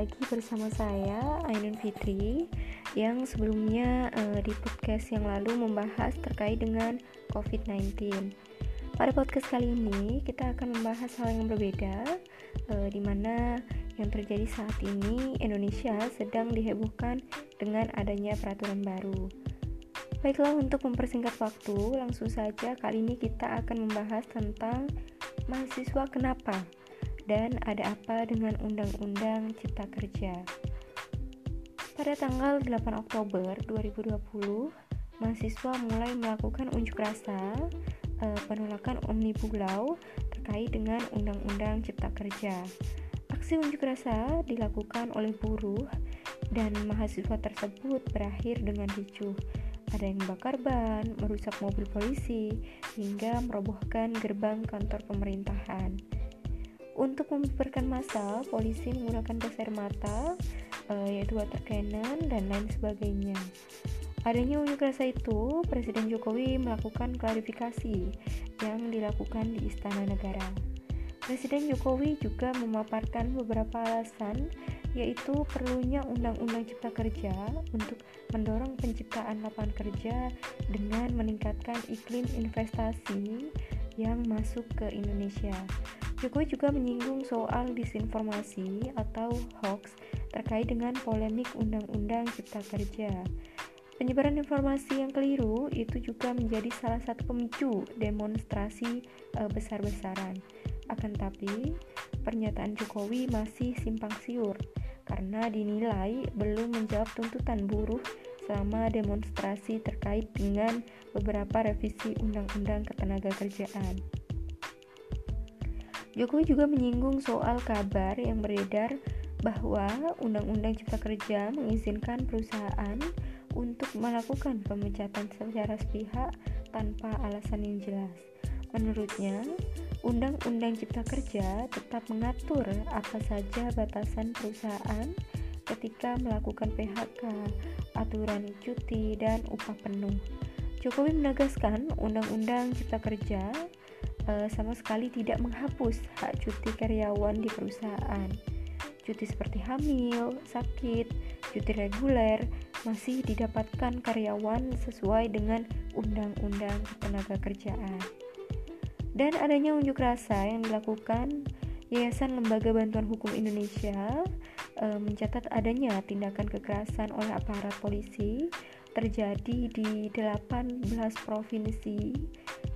lagi bersama saya Ainun Fitri yang sebelumnya uh, di podcast yang lalu membahas terkait dengan COVID-19. Pada podcast kali ini kita akan membahas hal yang berbeda uh, di mana yang terjadi saat ini Indonesia sedang dihebohkan dengan adanya peraturan baru. Baiklah untuk mempersingkat waktu, langsung saja kali ini kita akan membahas tentang mahasiswa kenapa dan ada apa dengan Undang-Undang Cipta Kerja. Pada tanggal 8 Oktober 2020, mahasiswa mulai melakukan unjuk rasa e, penolakan Omnibus Law terkait dengan Undang-Undang Cipta Kerja. Aksi unjuk rasa dilakukan oleh buruh dan mahasiswa tersebut berakhir dengan ricuh. Ada yang bakar ban, merusak mobil polisi, hingga merobohkan gerbang kantor pemerintahan. Untuk membubarkan massa, polisi menggunakan gas air mata, uh, yaitu water cannon dan lain sebagainya. Adanya unjuk rasa itu, Presiden Jokowi melakukan klarifikasi yang dilakukan di Istana Negara. Presiden Jokowi juga memaparkan beberapa alasan yaitu perlunya Undang-Undang Cipta Kerja untuk mendorong penciptaan lapangan kerja dengan meningkatkan iklim investasi yang masuk ke Indonesia. Jokowi juga menyinggung soal disinformasi atau hoax terkait dengan polemik Undang-Undang Cipta Kerja. Penyebaran informasi yang keliru itu juga menjadi salah satu pemicu demonstrasi e, besar-besaran. Akan tapi, pernyataan Jokowi masih simpang siur karena dinilai belum menjawab tuntutan buruh selama demonstrasi terkait dengan beberapa revisi Undang-Undang Ketenagakerjaan. Jokowi juga menyinggung soal kabar yang beredar bahwa Undang-Undang Cipta Kerja mengizinkan perusahaan untuk melakukan pemecatan secara sepihak tanpa alasan yang jelas. Menurutnya, Undang-Undang Cipta Kerja tetap mengatur apa saja batasan perusahaan ketika melakukan PHK, aturan cuti, dan upah penuh. Jokowi menegaskan Undang-Undang Cipta Kerja sama sekali tidak menghapus hak cuti karyawan di perusahaan. Cuti seperti hamil, sakit, cuti reguler masih didapatkan karyawan sesuai dengan Undang-Undang Ketenagakerjaan. Dan adanya unjuk rasa yang dilakukan Yayasan Lembaga Bantuan Hukum Indonesia e, mencatat adanya tindakan kekerasan oleh aparat polisi terjadi di 18 provinsi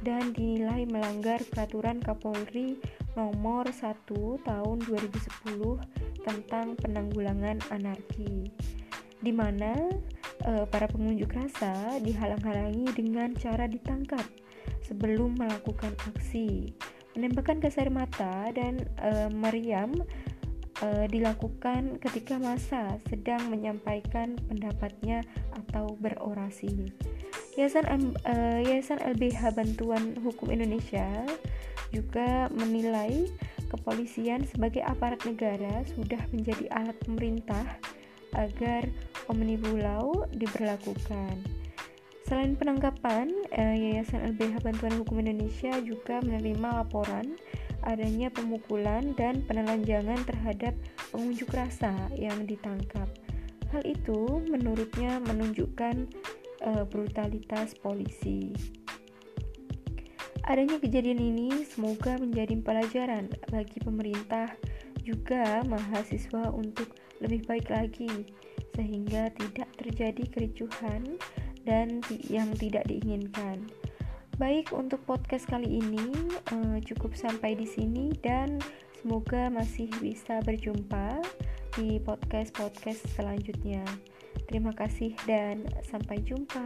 dan dinilai melanggar peraturan Kapolri nomor 1 tahun 2010 tentang penanggulangan anarki di mana e, para pengunjuk rasa dihalang-halangi dengan cara ditangkap sebelum melakukan aksi. Penembakan gas air mata dan e, meriam e, dilakukan ketika masa sedang menyampaikan pendapatnya atau berorasi. Yayasan, uh, Yayasan LBH Bantuan Hukum Indonesia juga menilai kepolisian sebagai aparat negara sudah menjadi alat pemerintah agar Omnibus Law diberlakukan. Selain penangkapan, uh, Yayasan LBH Bantuan Hukum Indonesia juga menerima laporan adanya pemukulan dan penelanjangan terhadap pengunjuk rasa yang ditangkap. Hal itu menurutnya menunjukkan uh, brutalitas polisi. Adanya kejadian ini semoga menjadi pelajaran bagi pemerintah juga mahasiswa untuk lebih baik lagi sehingga tidak terjadi kericuhan dan yang tidak diinginkan. Baik untuk podcast kali ini uh, cukup sampai di sini dan semoga masih bisa berjumpa di podcast-podcast selanjutnya. Terima kasih dan sampai jumpa.